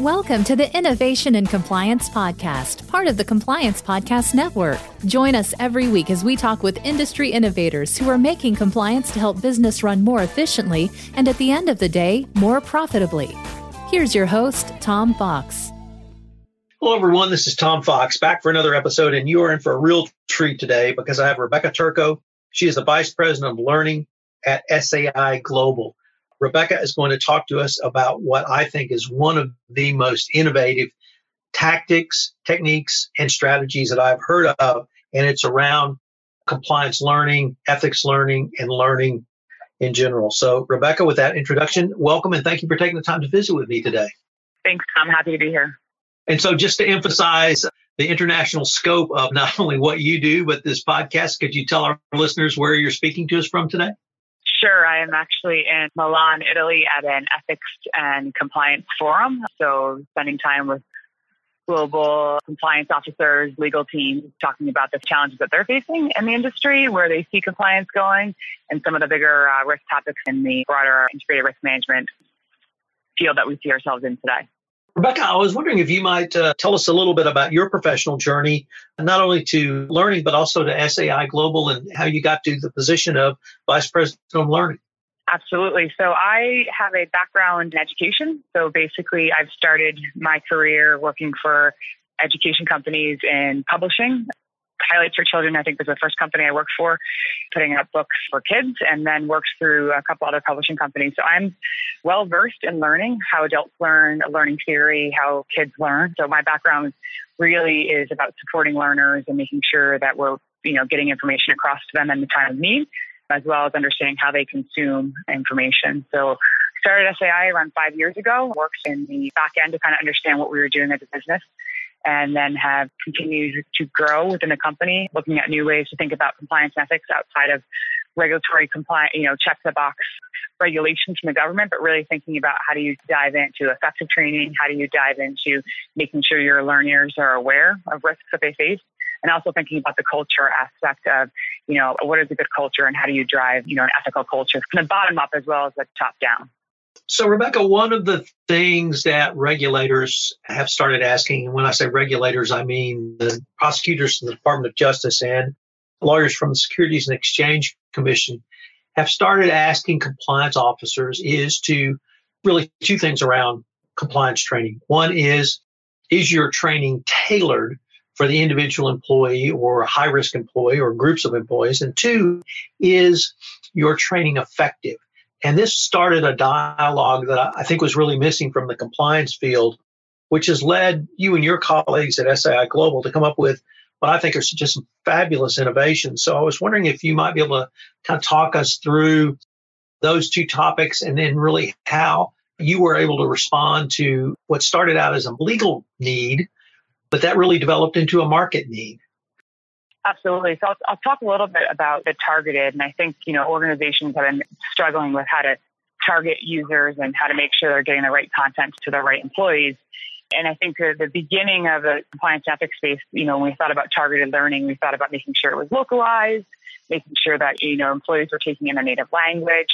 Welcome to the Innovation and Compliance Podcast, part of the Compliance Podcast Network. Join us every week as we talk with industry innovators who are making compliance to help business run more efficiently and at the end of the day, more profitably. Here's your host, Tom Fox. Hello, everyone. This is Tom Fox back for another episode, and you are in for a real treat today because I have Rebecca Turco. She is the Vice President of Learning at SAI Global. Rebecca is going to talk to us about what I think is one of the most innovative tactics, techniques, and strategies that I've heard of. And it's around compliance learning, ethics learning, and learning in general. So, Rebecca, with that introduction, welcome and thank you for taking the time to visit with me today. Thanks, I'm Happy to be here. And so, just to emphasize the international scope of not only what you do, but this podcast, could you tell our listeners where you're speaking to us from today? Sure. I am actually in Milan, Italy at an ethics and compliance forum. So spending time with global compliance officers, legal teams, talking about the challenges that they're facing in the industry, where they see compliance going, and some of the bigger uh, risk topics in the broader integrated risk management field that we see ourselves in today. Rebecca, I was wondering if you might uh, tell us a little bit about your professional journey, not only to learning, but also to SAI Global and how you got to the position of Vice President of Learning. Absolutely. So I have a background in education. So basically, I've started my career working for education companies in publishing. Highlights for Children, I think, was the first company I worked for, putting out books for kids, and then worked through a couple other publishing companies. So I'm well versed in learning, how adults learn, learning theory, how kids learn. So my background really is about supporting learners and making sure that we're, you know, getting information across to them in the time of need, as well as understanding how they consume information. So started SAI around five years ago, worked in the back end to kind of understand what we were doing as a business and then have continued to grow within the company, looking at new ways to think about compliance ethics outside of regulatory compliance, you know, check the box regulations from the government, but really thinking about how do you dive into effective training? How do you dive into making sure your learners are aware of risks that they face? And also thinking about the culture aspect of, you know, what is a good culture and how do you drive, you know, an ethical culture from the bottom up as well as the top down. So, Rebecca, one of the things that regulators have started asking, and when I say regulators, I mean the prosecutors from the Department of Justice and lawyers from the Securities and Exchange Commission, have started asking compliance officers is to really two things around compliance training. One is, is your training tailored for the individual employee or high risk employee or groups of employees? And two, is your training effective? And this started a dialogue that I think was really missing from the compliance field, which has led you and your colleagues at SAI Global to come up with what I think are just some fabulous innovations. So I was wondering if you might be able to kind of talk us through those two topics and then really how you were able to respond to what started out as a legal need, but that really developed into a market need. Absolutely. So I'll, I'll, talk a little bit about the targeted, and I think you know organizations have been struggling with how to target users and how to make sure they're getting the right content to the right employees. And I think the beginning of the compliance ethics space, you know, when we thought about targeted learning, we thought about making sure it was localized, making sure that you know employees were taking in their native language,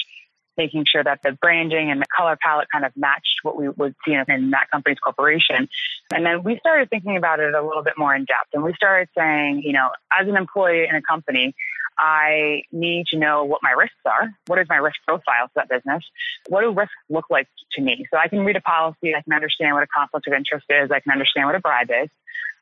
making sure that the branding and the color palette kind of matched what we would see in that company's corporation. And then we started thinking about it a little bit more in depth. And we started saying, you know, as an employee in a company, I need to know what my risks are. What is my risk profile for that business? What do risks look like to me? So I can read a policy, I can understand what a conflict of interest is, I can understand what a bribe is.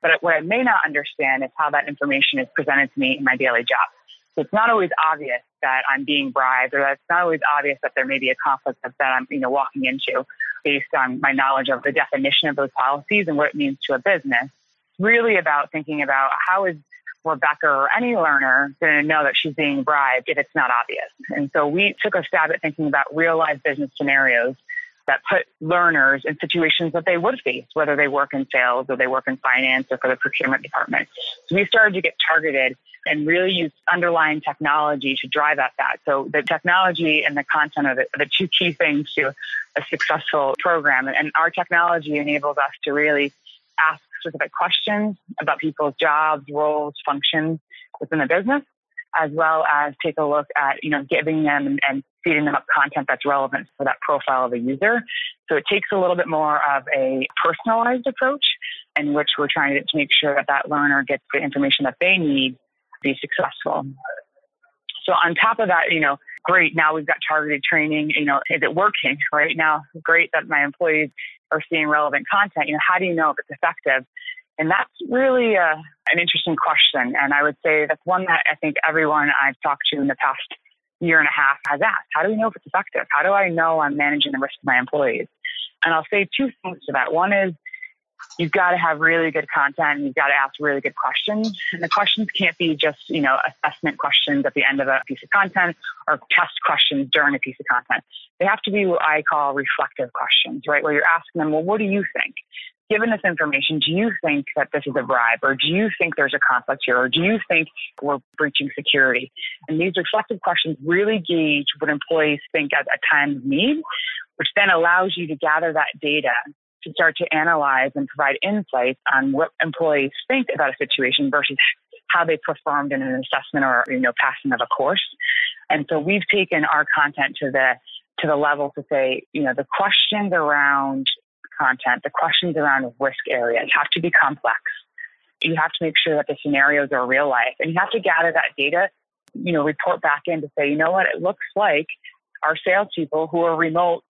But what I may not understand is how that information is presented to me in my daily job. It's not always obvious that I'm being bribed or that it's not always obvious that there may be a conflict that I'm, you know, walking into based on my knowledge of the definition of those policies and what it means to a business. It's really about thinking about how is Rebecca or any learner going to know that she's being bribed if it's not obvious. And so we took a stab at thinking about real life business scenarios that put learners in situations that they would face, whether they work in sales or they work in finance or for the procurement department. So we started to get targeted and really use underlying technology to drive at that. So the technology and the content are the, the two key things to a successful program. And our technology enables us to really ask specific questions about people's jobs, roles, functions within the business as well as take a look at, you know, giving them and feeding them up content that's relevant for that profile of a user. So it takes a little bit more of a personalized approach in which we're trying to make sure that that learner gets the information that they need to be successful. So on top of that, you know, great, now we've got targeted training, you know, is it working right now? Great that my employees are seeing relevant content. You know, how do you know if it's effective? And that's really a, uh, an interesting question. And I would say that's one that I think everyone I've talked to in the past year and a half has asked. How do we know if it's effective? How do I know I'm managing the risk of my employees? And I'll say two things to that. One is you've got to have really good content and you've got to ask really good questions. And the questions can't be just, you know, assessment questions at the end of a piece of content or test questions during a piece of content. They have to be what I call reflective questions, right? Where you're asking them, well, what do you think? Given this information, do you think that this is a bribe? Or do you think there's a conflict here? Or do you think we're breaching security? And these reflective questions really gauge what employees think at a time of need, which then allows you to gather that data to start to analyze and provide insights on what employees think about a situation versus how they performed in an assessment or you know passing of a course. And so we've taken our content to the to the level to say, you know, the questions around content, the questions around risk areas have to be complex. You have to make sure that the scenarios are real life and you have to gather that data, you know, report back in to say, you know what, it looks like our salespeople who are remote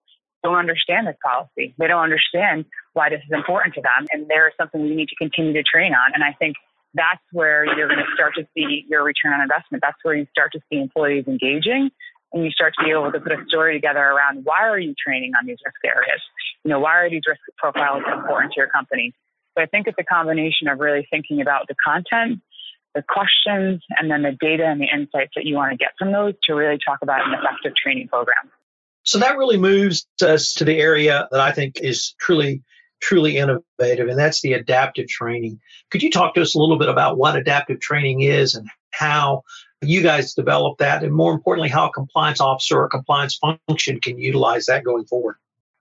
don't understand this policy. They don't understand why this is important to them. And there is something we need to continue to train on. And I think that's where you're going to start to see your return on investment. That's where you start to see employees engaging and you start to be able to put a story together around why are you training on these risk areas? You know, why are these risk profiles important to your company? So I think it's a combination of really thinking about the content, the questions, and then the data and the insights that you want to get from those to really talk about an effective training program. So that really moves us to the area that I think is truly truly innovative, and that's the adaptive training. Could you talk to us a little bit about what adaptive training is and how you guys develop that, and more importantly, how a compliance officer or compliance function can utilize that going forward.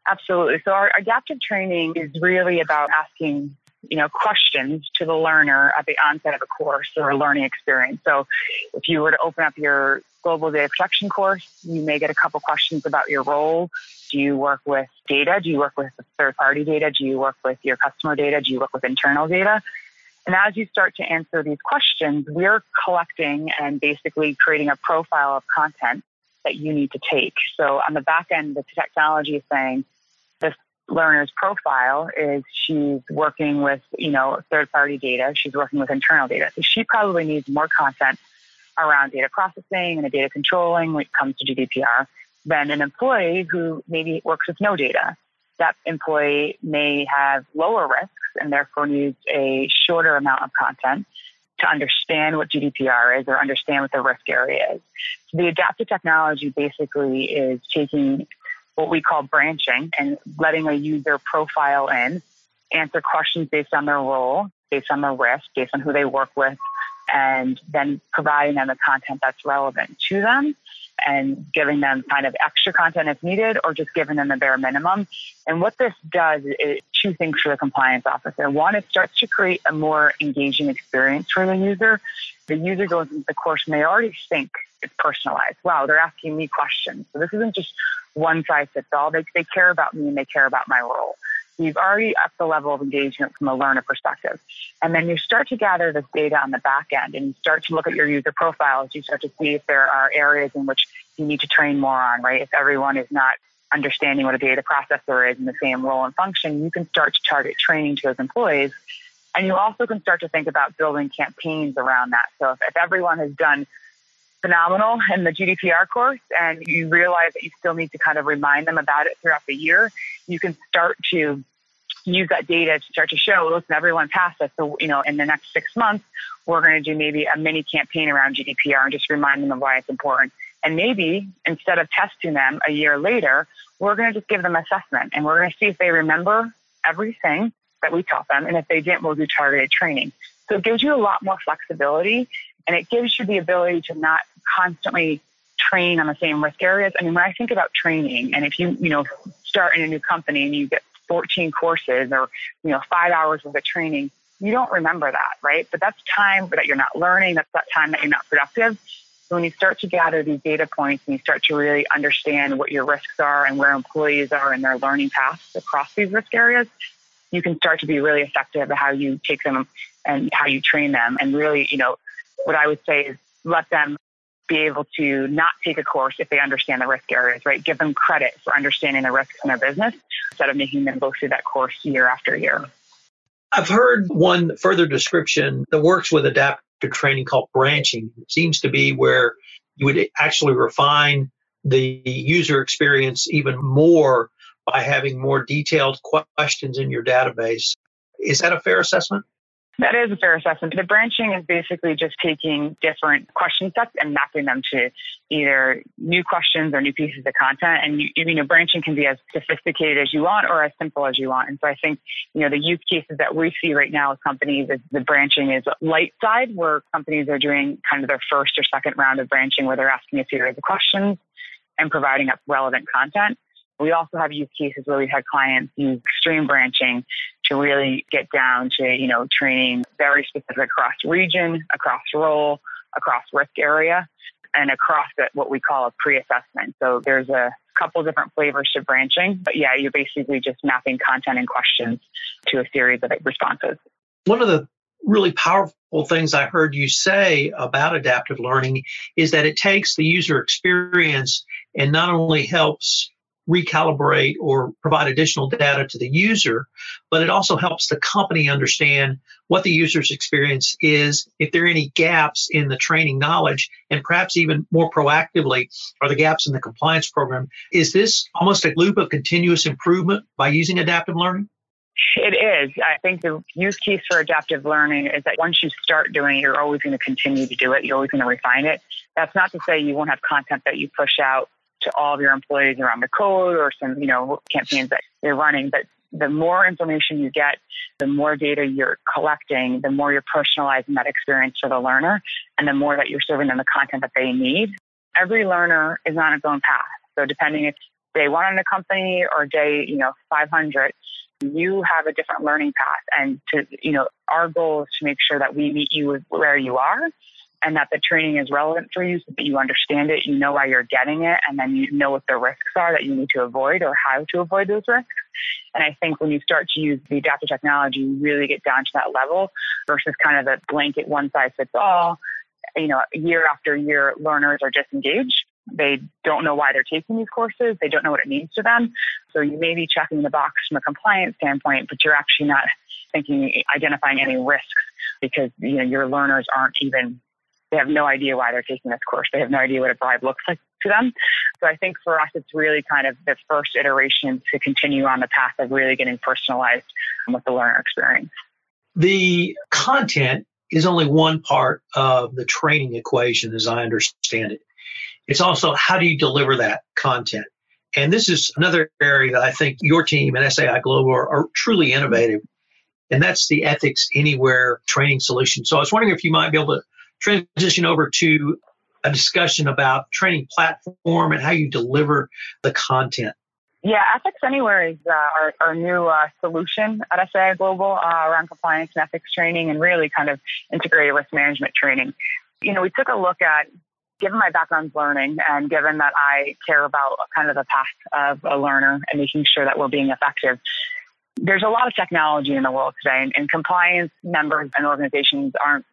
Absolutely. So our adaptive training is really about asking you know questions to the learner at the onset of a course or a learning experience. So if you were to open up your global data protection course, you may get a couple questions about your role. Do you work with data? Do you work with third party data? Do you work with your customer data? Do you work with internal data? And as you start to answer these questions, we're collecting and basically creating a profile of content that you need to take. So on the back end, the technology is saying this learner's profile is she's working with, you know, third party data. She's working with internal data. So she probably needs more content around data processing and data controlling when it comes to GDPR than an employee who maybe works with no data that employee may have lower risks and therefore needs a shorter amount of content to understand what GDPR is or understand what the risk area is. So the adaptive technology basically is taking what we call branching and letting a user profile in, answer questions based on their role, based on their risk, based on who they work with, and then providing them the content that's relevant to them and giving them kind of extra content if needed or just giving them the bare minimum. And what this does is two things for the compliance officer. One, it starts to create a more engaging experience for the user. The user goes into the course and they already think it's personalized. Wow, they're asking me questions. So this isn't just one size fits all. They, they care about me and they care about my role. You've already upped the level of engagement from a learner perspective. And then you start to gather this data on the back end and you start to look at your user profiles. You start to see if there are areas in which you need to train more on, right? If everyone is not understanding what a data processor is in the same role and function, you can start to target training to those employees. And you also can start to think about building campaigns around that. So if, if everyone has done phenomenal in the GDPR course and you realize that you still need to kind of remind them about it throughout the year, you can start to use that data to start to show, listen, everyone passed it. So, you know, in the next six months, we're going to do maybe a mini campaign around GDPR and just remind them of why it's important. And maybe instead of testing them a year later, we're going to just give them assessment and we're going to see if they remember everything that we taught them. And if they didn't, we'll do targeted training. So it gives you a lot more flexibility and it gives you the ability to not constantly train on the same risk areas. I mean, when I think about training and if you, you know, start in a new company and you get 14 courses or, you know, five hours of the training, you don't remember that, right? But that's time that you're not learning. That's that time that you're not productive. So when you start to gather these data points and you start to really understand what your risks are and where employees are in their learning paths across these risk areas, you can start to be really effective at how you take them and how you train them. And really, you know, what I would say is let them be able to not take a course if they understand the risk areas, right? Give them credit for understanding the risks in their business instead of making them go through that course year after year. I've heard one further description that works with adaptive training called branching. It seems to be where you would actually refine the user experience even more by having more detailed questions in your database. Is that a fair assessment? That is a fair assessment. The branching is basically just taking different question sets and mapping them to either new questions or new pieces of content. And you, you know, branching can be as sophisticated as you want or as simple as you want. And so I think, you know, the use cases that we see right now with companies is the branching is light side where companies are doing kind of their first or second round of branching where they're asking a series of questions and providing up relevant content. We also have use cases where we've had clients use extreme branching to really get down to, you know, training very specific across region, across role, across risk area, and across it, what we call a pre-assessment. So there's a couple different flavors to branching, but yeah, you're basically just mapping content and questions to a series of responses. One of the really powerful things I heard you say about adaptive learning is that it takes the user experience and not only helps recalibrate or provide additional data to the user, but it also helps the company understand what the user's experience is, if there are any gaps in the training knowledge, and perhaps even more proactively, are the gaps in the compliance program. Is this almost a loop of continuous improvement by using adaptive learning? It is. I think the use case for adaptive learning is that once you start doing it, you're always going to continue to do it. You're always going to refine it. That's not to say you won't have content that you push out to all of your employees around the code or some, you know, campaigns that you're running. But the more information you get, the more data you're collecting, the more you're personalizing that experience for the learner, and the more that you're serving them the content that they need. Every learner is on its own path. So depending if day one in a company or day, you know, 500, you have a different learning path. And to, you know, our goal is to make sure that we meet you where you are and that the training is relevant for you so that you understand it, you know why you're getting it, and then you know what the risks are that you need to avoid or how to avoid those risks. And I think when you start to use the adaptive technology, you really get down to that level versus kind of the blanket one size fits all. You know, year after year, learners are disengaged. They don't know why they're taking these courses. They don't know what it means to them. So you may be checking the box from a compliance standpoint, but you're actually not thinking, identifying any risks because, you know, your learners aren't even they have no idea why they're taking this course. They have no idea what a bribe looks like to them. So I think for us, it's really kind of the first iteration to continue on the path of really getting personalized with the learner experience. The content is only one part of the training equation, as I understand it. It's also how do you deliver that content? And this is another area that I think your team and SAI Global are, are truly innovative. And that's the ethics anywhere training solution. So I was wondering if you might be able to transition over to a discussion about training platform and how you deliver the content. Yeah, Ethics Anywhere is uh, our, our new uh, solution at SAI Global uh, around compliance and ethics training and really kind of integrated risk management training. You know, we took a look at, given my background's learning and given that I care about kind of the path of a learner and making sure that we're being effective, there's a lot of technology in the world today, and, and compliance members and organizations aren't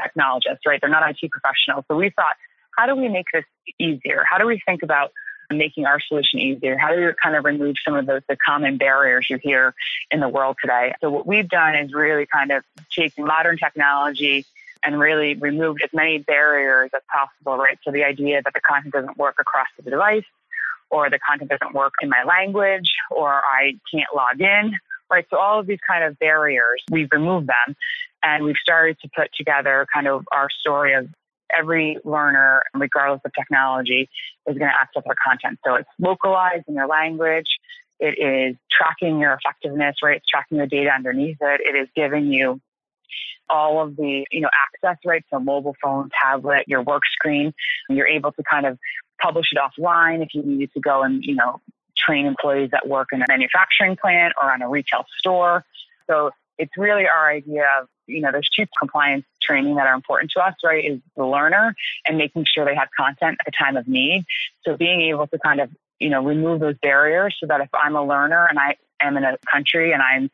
technologists, right? They're not IT professionals. So we thought, how do we make this easier? How do we think about making our solution easier? How do we kind of remove some of those the common barriers you hear in the world today? So what we've done is really kind of take modern technology and really removed as many barriers as possible, right? So the idea that the content doesn't work across the device or the content doesn't work in my language or I can't log in, right? So all of these kind of barriers, we've removed them and we've started to put together kind of our story of every learner, regardless of technology, is going to access our content. So it's localized in your language. It is tracking your effectiveness, right? It's tracking the data underneath it. It is giving you all of the, you know, access, right? So mobile phone, tablet, your work screen. You're able to kind of publish it offline if you needed to go and, you know, train employees that work in a manufacturing plant or on a retail store. So it's really our idea of, you know, there's two compliance training that are important to us, right? Is the learner and making sure they have content at the time of need. So being able to kind of, you know, remove those barriers so that if I'm a learner and I am in a country and I'm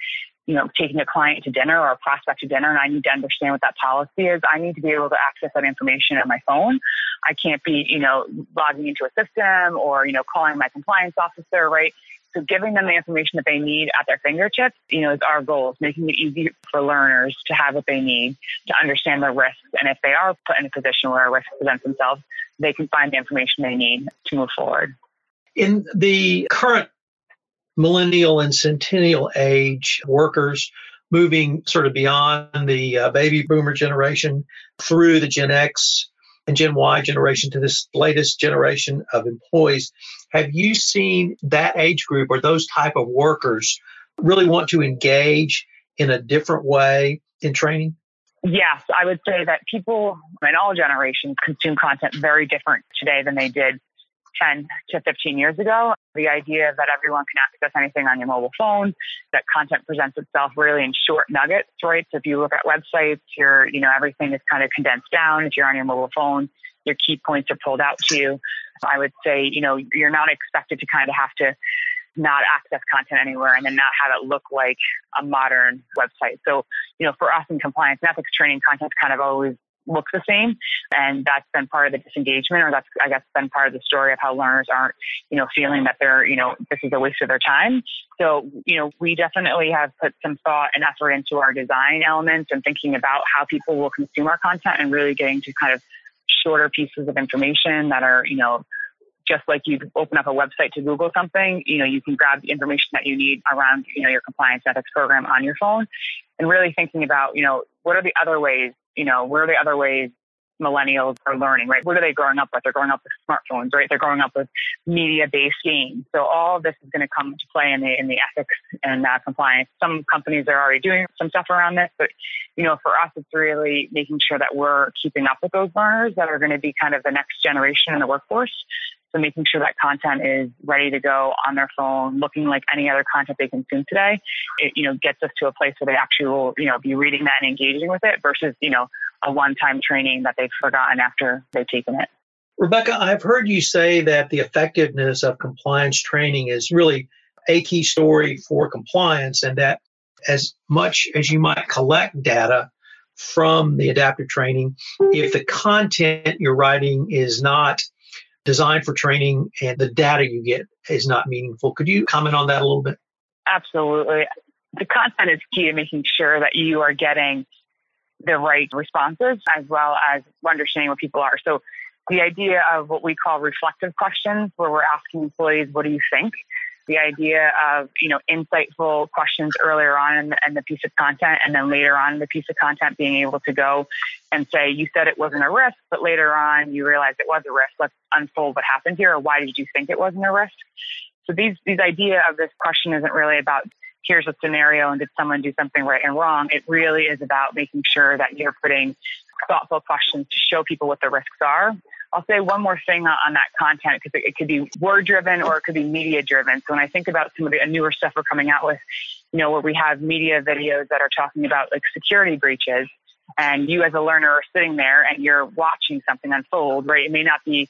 you know, taking a client to dinner or a prospect to dinner and I need to understand what that policy is, I need to be able to access that information on my phone. I can't be, you know, logging into a system or, you know, calling my compliance officer, right? So giving them the information that they need at their fingertips, you know, is our goal, making it easy for learners to have what they need to understand the risks. And if they are put in a position where a risk presents themselves, they can find the information they need to move forward. In the current millennial and centennial age workers moving sort of beyond the uh, baby boomer generation through the Gen X and Gen Y generation to this latest generation of employees. Have you seen that age group or those type of workers really want to engage in a different way in training? Yes, I would say that people in all generations consume content very different today than they did 10 to 15 years ago. The idea that everyone can access anything on your mobile phone, that content presents itself really in short nuggets, right? So if you look at websites, your, you know, everything is kind of condensed down. If you're on your mobile phone, your key points are pulled out to you. I would say, you know, you're not expected to kind of have to not access content anywhere and then not have it look like a modern website. So, you know, for us in compliance and ethics training, content's kind of always look the same. And that's been part of the disengagement, or that's, I guess, been part of the story of how learners aren't, you know, feeling that they're, you know, this is a waste of their time. So, you know, we definitely have put some thought and effort into our design elements and thinking about how people will consume our content and really getting to kind of shorter pieces of information that are, you know, just like you open up a website to Google something, you know, you can grab the information that you need around, you know, your compliance ethics program on your phone and really thinking about, you know, what are the other ways you know, where are the other ways millennials are learning, right? What are they growing up with? They're growing up with smartphones, right? They're growing up with media-based games. So all of this is going to come into play in the in the ethics and uh, compliance. Some companies are already doing some stuff around this, but you know, for us, it's really making sure that we're keeping up with those learners that are going to be kind of the next generation in the workforce. So making sure that content is ready to go on their phone, looking like any other content they consume today, it, you know, gets us to a place where they actually will, you know, be reading that and engaging with it versus, you know, a one-time training that they've forgotten after they've taken it. Rebecca, I've heard you say that the effectiveness of compliance training is really a key story for compliance and that as much as you might collect data from the adaptive training, if the content you're writing is not designed for training and the data you get is not meaningful. Could you comment on that a little bit? Absolutely. The content is key to making sure that you are getting the right responses as well as understanding what people are. So the idea of what we call reflective questions, where we're asking employees, what do you think? The idea of you know insightful questions earlier on in the, in the, piece of content and then later on in the piece of content being able to go and say you said it wasn't a risk but later on you realized it was a risk. Let's unfold what happened here or why did you think it wasn't a risk? So these these idea of this question isn't really about here's a scenario and did someone do something right and wrong it really is about making sure that you're putting thoughtful questions to show people what the risks are I'll say one more thing on that content because it, could be word driven or it could be media driven. So when I think about some of the uh, newer stuff we're coming out with, you know, where we have media videos that are talking about like security breaches and you as a learner are sitting there and you're watching something unfold, right? It may not be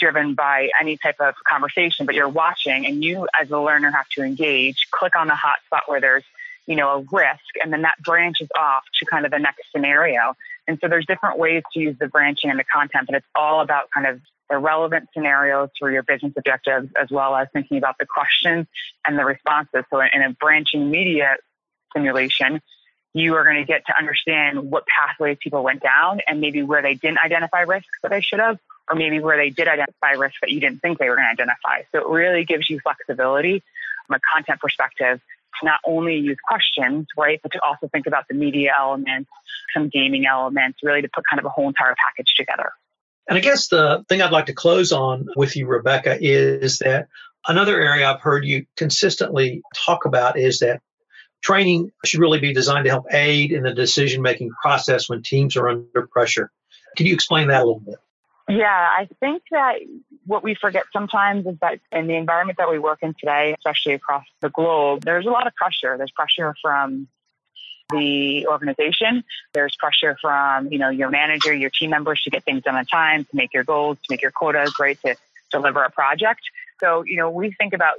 driven by any type of conversation, but you're watching and you as a learner have to engage, click on the hot spot where there's, you know, a risk and then that branches off to kind of the next scenario. And so there's different ways to use the branching and the content, but it's all about kind of the relevant scenarios for your business objectives, as well as thinking about the questions and the responses. So in a branching media simulation, you are going to get to understand what pathways people went down and maybe where they didn't identify risks that they should have, or maybe where they did identify risks that you didn't think they were going to identify. So it really gives you flexibility from a content perspective to not only use questions, right, but to also think about the media elements, some gaming elements, really to put kind of a whole entire package together. And I guess the thing I'd like to close on with you, Rebecca, is that another area I've heard you consistently talk about is that training should really be designed to help aid in the decision making process when teams are under pressure. Can you explain that a little bit? Yeah, I think that what we forget sometimes is that in the environment that we work in today, especially across the globe, there's a lot of pressure. There's pressure from the organization. There's pressure from, you know, your manager, your team members to get things done on time, to make your goals, to make your quotas, right, to deliver a project. So, you know, we think about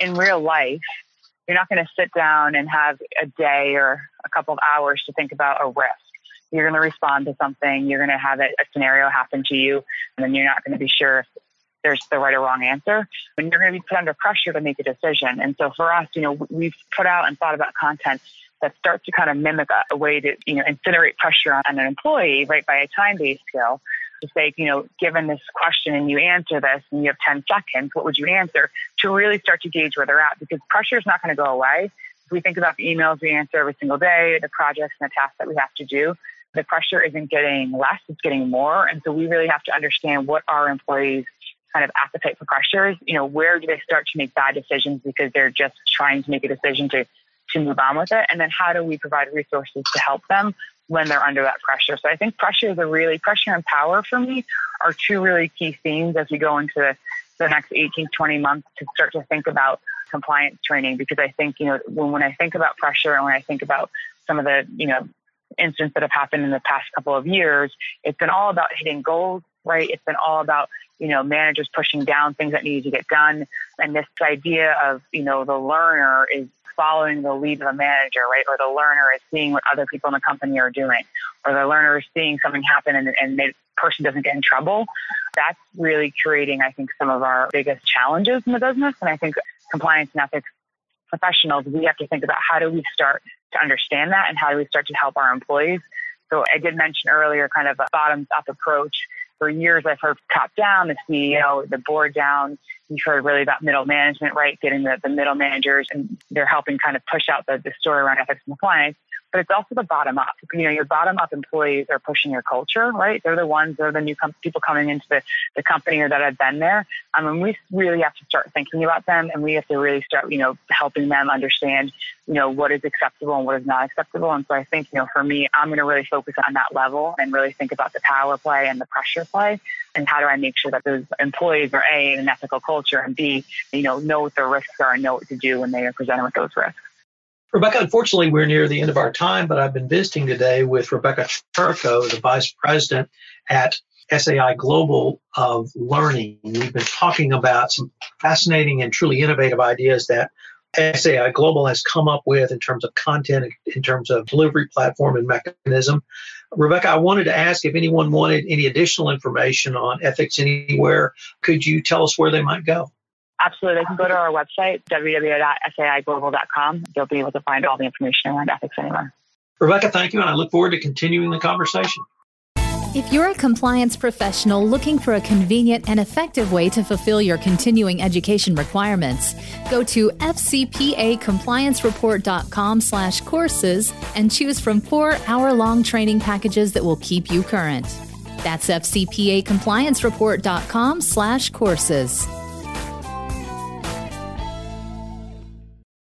in real life, you're not going to sit down and have a day or a couple of hours to think about a risk. You're going to respond to something. You're going to have a, scenario happen to you, and then you're not going to be sure if there's the right or wrong answer. And you're going to be put under pressure to make a decision. And so for us, you know, we've put out and thought about content that starts to kind of mimic a, a way to, you know, incinerate pressure on, an employee, right, by a time-based skill to say, you know, given this question and you answer this and you have 10 seconds, what would you answer? To really start to gauge where they're at because pressure is not going to go away. If we think about the emails we answer every single day, the projects and the tasks that we have to do, the pressure isn't getting less, it's getting more. And so we really have to understand what our employees kind of appetite for pressures. You know, where do they start to make bad decisions because they're just trying to make a decision to to move on with it? And then how do we provide resources to help them when they're under that pressure? So I think pressure is a really pressure and power for me are two really key themes as we go into the, the next 18, 20 months to start to think about compliance training because I think, you know, when, when I think about pressure and when I think about some of the, you know, incidents that have happened in the past couple of years, it's been all about hitting goals, right? It's been all about you know, managers pushing down things that need to get done. And this idea of, you know, the learner is following the lead of a manager, right? Or the learner is seeing what other people in the company are doing, or the learner is seeing something happen and, and the person doesn't get in trouble. That's really creating, I think, some of our biggest challenges in the business. And I think compliance and ethics professionals, we have to think about how do we start to understand that and how do we start to help our employees. So I did mention earlier kind of a bottoms up approach for years I've heard top down, the CEO, the board down. You've heard really about middle management, right? Getting the, the middle managers and they're helping kind of push out the, the story around ethics and compliance but it's also the bottom up. You know, your bottom up employees are pushing your culture, right? They're the ones, they're the new com- people coming into the, the company or that have been there. Um, I mean, we really have to start thinking about them and we have to really start, you know, helping them understand, you know, what is acceptable and what is not acceptable. And so I think, you know, for me, I'm going to really focus on that level and really think about the power play and the pressure play and how do I make sure that those employees are A, in an ethical culture and B, you know, know what the risks are and know what to do when they are presented with those risks. Rebecca, unfortunately, we're near the end of our time, but I've been visiting today with Rebecca Turco, the Vice President at SAI Global of Learning. We've been talking about some fascinating and truly innovative ideas that SAI Global has come up with in terms of content, in terms of delivery platform and mechanism. Rebecca, I wanted to ask if anyone wanted any additional information on Ethics Anywhere. Could you tell us where they might go? Absolutely. They can go to our website, www.saiglobal.com. They'll be able to find all the information around ethics anywhere. Rebecca, thank you, and I look forward to continuing the conversation. If you're a compliance professional looking for a convenient and effective way to fulfill your continuing education requirements, go to fcpacompliancereport.com slash courses and choose from four hour-long training packages that will keep you current. That's fcpacompliancereport.com slash courses.